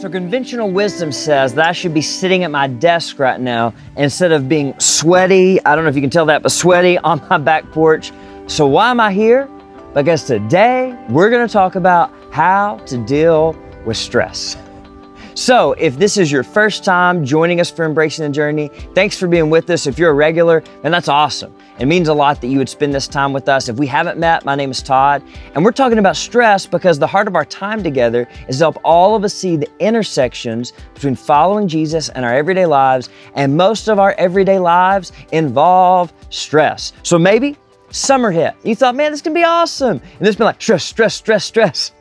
So, conventional wisdom says that I should be sitting at my desk right now instead of being sweaty. I don't know if you can tell that, but sweaty on my back porch. So, why am I here? Because today we're going to talk about how to deal with stress. So, if this is your first time joining us for Embracing the Journey, thanks for being with us. If you're a regular, then that's awesome. It means a lot that you would spend this time with us. If we haven't met, my name is Todd, and we're talking about stress because the heart of our time together is to help all of us see the intersections between following Jesus and our everyday lives, and most of our everyday lives involve stress. So maybe summer hit. You thought, man, this can be awesome. And it's been like stress, stress, stress, stress.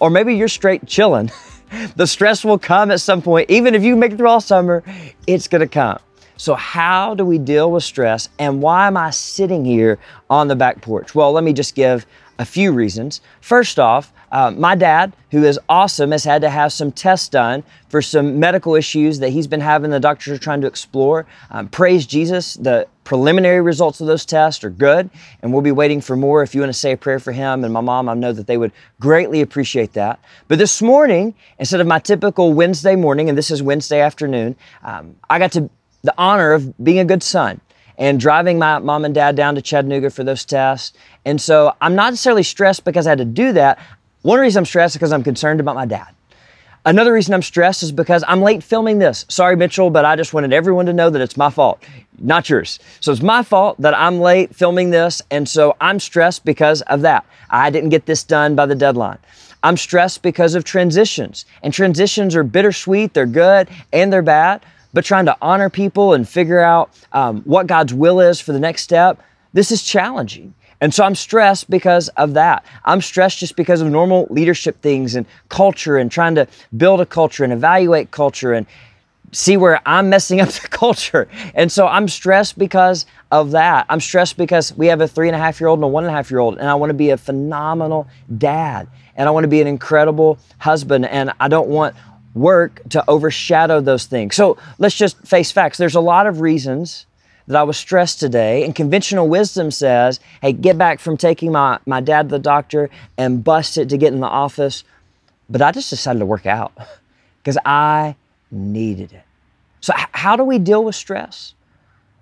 Or maybe you're straight chilling. the stress will come at some point. Even if you make it through all summer, it's gonna come. So, how do we deal with stress and why am I sitting here on the back porch? Well, let me just give a few reasons. First off, uh, my dad, who is awesome, has had to have some tests done for some medical issues that he's been having. The doctors are trying to explore. Um, praise Jesus, the preliminary results of those tests are good, and we'll be waiting for more. If you want to say a prayer for him and my mom, I know that they would greatly appreciate that. But this morning, instead of my typical Wednesday morning, and this is Wednesday afternoon, um, I got to the honor of being a good son and driving my mom and dad down to Chattanooga for those tests. And so I'm not necessarily stressed because I had to do that. One reason I'm stressed is because I'm concerned about my dad. Another reason I'm stressed is because I'm late filming this. Sorry, Mitchell, but I just wanted everyone to know that it's my fault, not yours. So it's my fault that I'm late filming this. And so I'm stressed because of that. I didn't get this done by the deadline. I'm stressed because of transitions. And transitions are bittersweet, they're good and they're bad but trying to honor people and figure out um, what God's will is for the next step, this is challenging. And so I'm stressed because of that. I'm stressed just because of normal leadership things and culture and trying to build a culture and evaluate culture and see where I'm messing up the culture. And so I'm stressed because of that. I'm stressed because we have a three and a half year old and a one and a half year old, and I want to be a phenomenal dad and I want to be an incredible husband, and I don't want work to overshadow those things. So let's just face facts. There's a lot of reasons that I was stressed today, and conventional wisdom says, hey, get back from taking my, my dad to the doctor and bust it to get in the office. But I just decided to work out because I needed it. So, how do we deal with stress?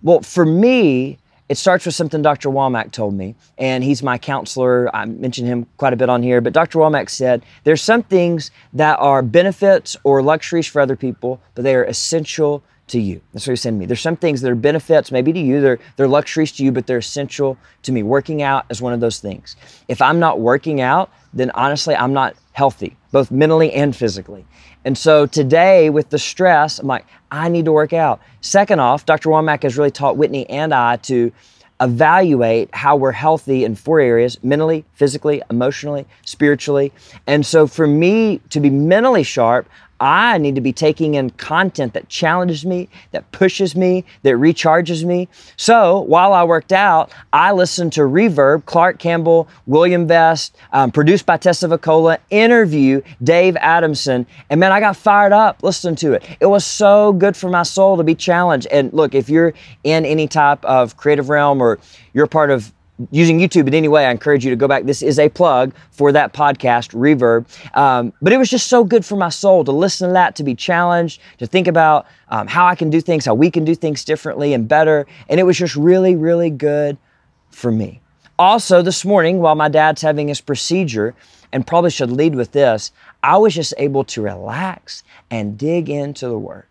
Well, for me, it starts with something Dr. Womack told me, and he's my counselor. I mentioned him quite a bit on here, but Dr. Womack said there's some things that are benefits or luxuries for other people, but they are essential to you. That's what he said to me. There's some things that are benefits maybe to you, they're, they're luxuries to you, but they're essential to me. Working out is one of those things. If I'm not working out, then honestly, I'm not healthy, both mentally and physically. And so today, with the stress, I'm like, I need to work out. Second off, Dr. Womack has really taught Whitney and I to evaluate how we're healthy in four areas mentally, physically, emotionally, spiritually. And so for me to be mentally sharp, I need to be taking in content that challenges me, that pushes me, that recharges me. So while I worked out, I listened to Reverb, Clark Campbell, William Vest, um, produced by Tessa Vacola, interview Dave Adamson. And man, I got fired up listening to it. It was so good for my soul to be challenged. And look, if you're in any type of creative realm or you're part of using YouTube in any way, I encourage you to go back. This is a plug for that podcast, Reverb. Um, but it was just so good for my soul to listen to that, to be challenged, to think about um, how I can do things, how we can do things differently and better. And it was just really, really good for me. Also, this morning, while my dad's having his procedure, and probably should lead with this, I was just able to relax and dig into the Word.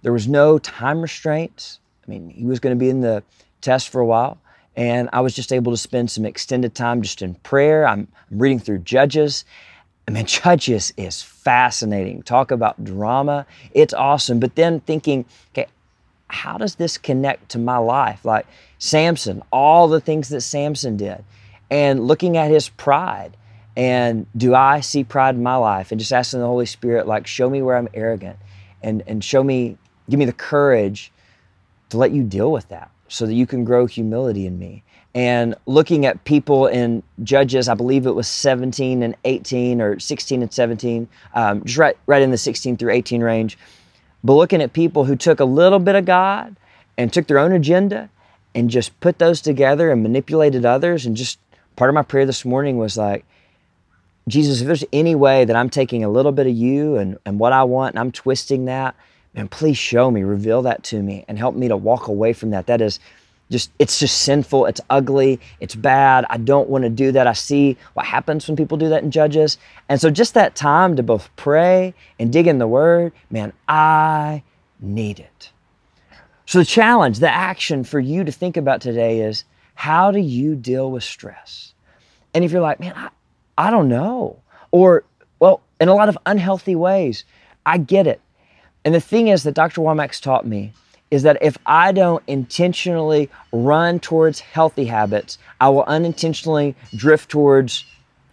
There was no time restraints. I mean, he was going to be in the test for a while and I was just able to spend some extended time just in prayer. I'm, reading through Judges. I mean, Judges is fascinating. Talk about drama. It's awesome. But then thinking, okay, how does this connect to my life? Like Samson, all the things that Samson did, and looking at his pride. And do I see pride in my life? And just asking the Holy Spirit, like, show me where I'm arrogant and, and show me, give me the courage to let you deal with that so that you can grow humility in me. And looking at people in Judges, I believe it was 17 and 18 or 16 and 17, um, just right, right in the 16 through 18 range. But looking at people who took a little bit of God and took their own agenda and just put those together and manipulated others. And just part of my prayer this morning was like, Jesus, if there's any way that I'm taking a little bit of you and, and what I want and I'm twisting that, man, please show me, reveal that to me, and help me to walk away from that. That is just, it's just sinful. It's ugly. It's bad. I don't want to do that. I see what happens when people do that in Judges. And so just that time to both pray and dig in the Word, man, I need it. So the challenge, the action for you to think about today is how do you deal with stress? And if you're like, man, I, I don't know. Or, well, in a lot of unhealthy ways, I get it. And the thing is that Dr. Womack's taught me is that if I don't intentionally run towards healthy habits, I will unintentionally drift towards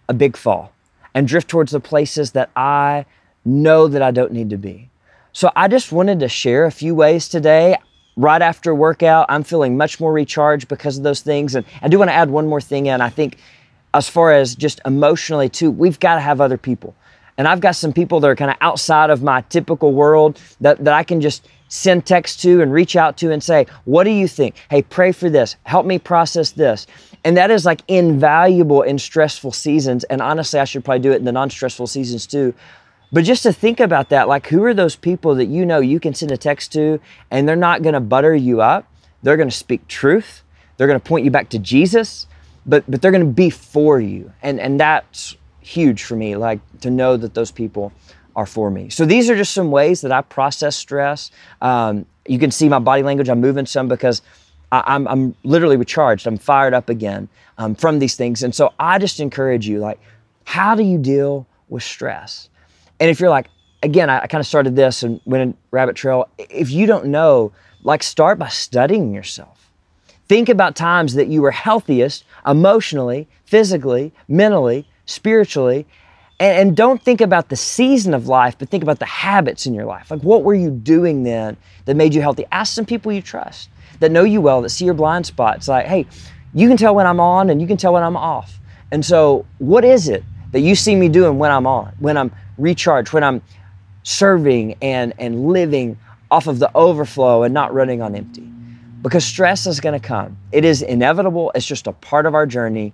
a big fall and drift towards the places that I know that I don't need to be. So I just wanted to share a few ways today. Right after workout, I'm feeling much more recharged because of those things. And I do want to add one more thing in. I think as far as just emotionally too, we've got to have other people. And I've got some people that are kind of outside of my typical world that, that I can just send text to and reach out to and say, What do you think? Hey, pray for this. Help me process this. And that is like invaluable in stressful seasons. And honestly, I should probably do it in the non stressful seasons too. But just to think about that, like who are those people that you know you can send a text to and they're not going to butter you up? They're going to speak truth. They're going to point you back to Jesus, but but they're going to be for you. And and that's huge for me like to know that those people are for me. So these are just some ways that I process stress. Um, you can see my body language. I'm moving some because I, am I'm, I'm literally recharged. I'm fired up again um, from these things. And so I just encourage you, like, how do you deal with stress? And if you're like, again, I, I kind of started this and went in rabbit trail. If you don't know, like, start by studying yourself. Think about times that you were healthiest emotionally, physically, mentally, spiritually, and, and don't think about the season of life, but think about the habits in your life. Like, what were you doing then that made you healthy? Ask some people you trust that know you well, that see your blind spots. Like, hey, you can tell when I'm on and you can tell when I'm off. And so, what is it that you see me doing when I'm on, when I'm recharged, when I'm serving and, and living off of the overflow and not running on empty? Because stress is going to come. It is inevitable, it's just a part of our journey.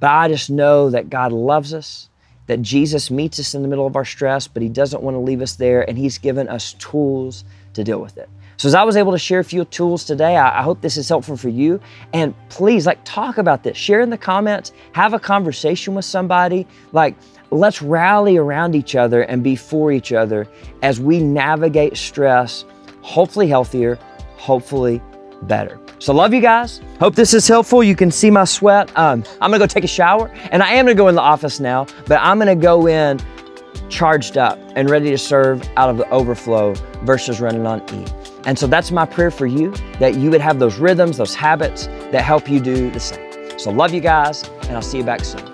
But I just know that God loves us that Jesus meets us in the middle of our stress, but He doesn't want to leave us there, and He's given us tools to deal with it. So, as I was able to share a few tools today, I, hope this is helpful for you. And please, like, talk about this. Share in the comments, have a conversation with somebody. Like, let's rally around each other and be for each other as we navigate stress, hopefully healthier, hopefully better. So, love you guys. Hope this is helpful. You can see my sweat. Um, I'm gonna go take a shower, and I am gonna go in the office now, but I'm gonna go in charged up and ready to serve out of the overflow versus running on E. And so that's my prayer for you that you would have those rhythms, those habits that help you do the same. So, love you guys, and I'll see you back soon.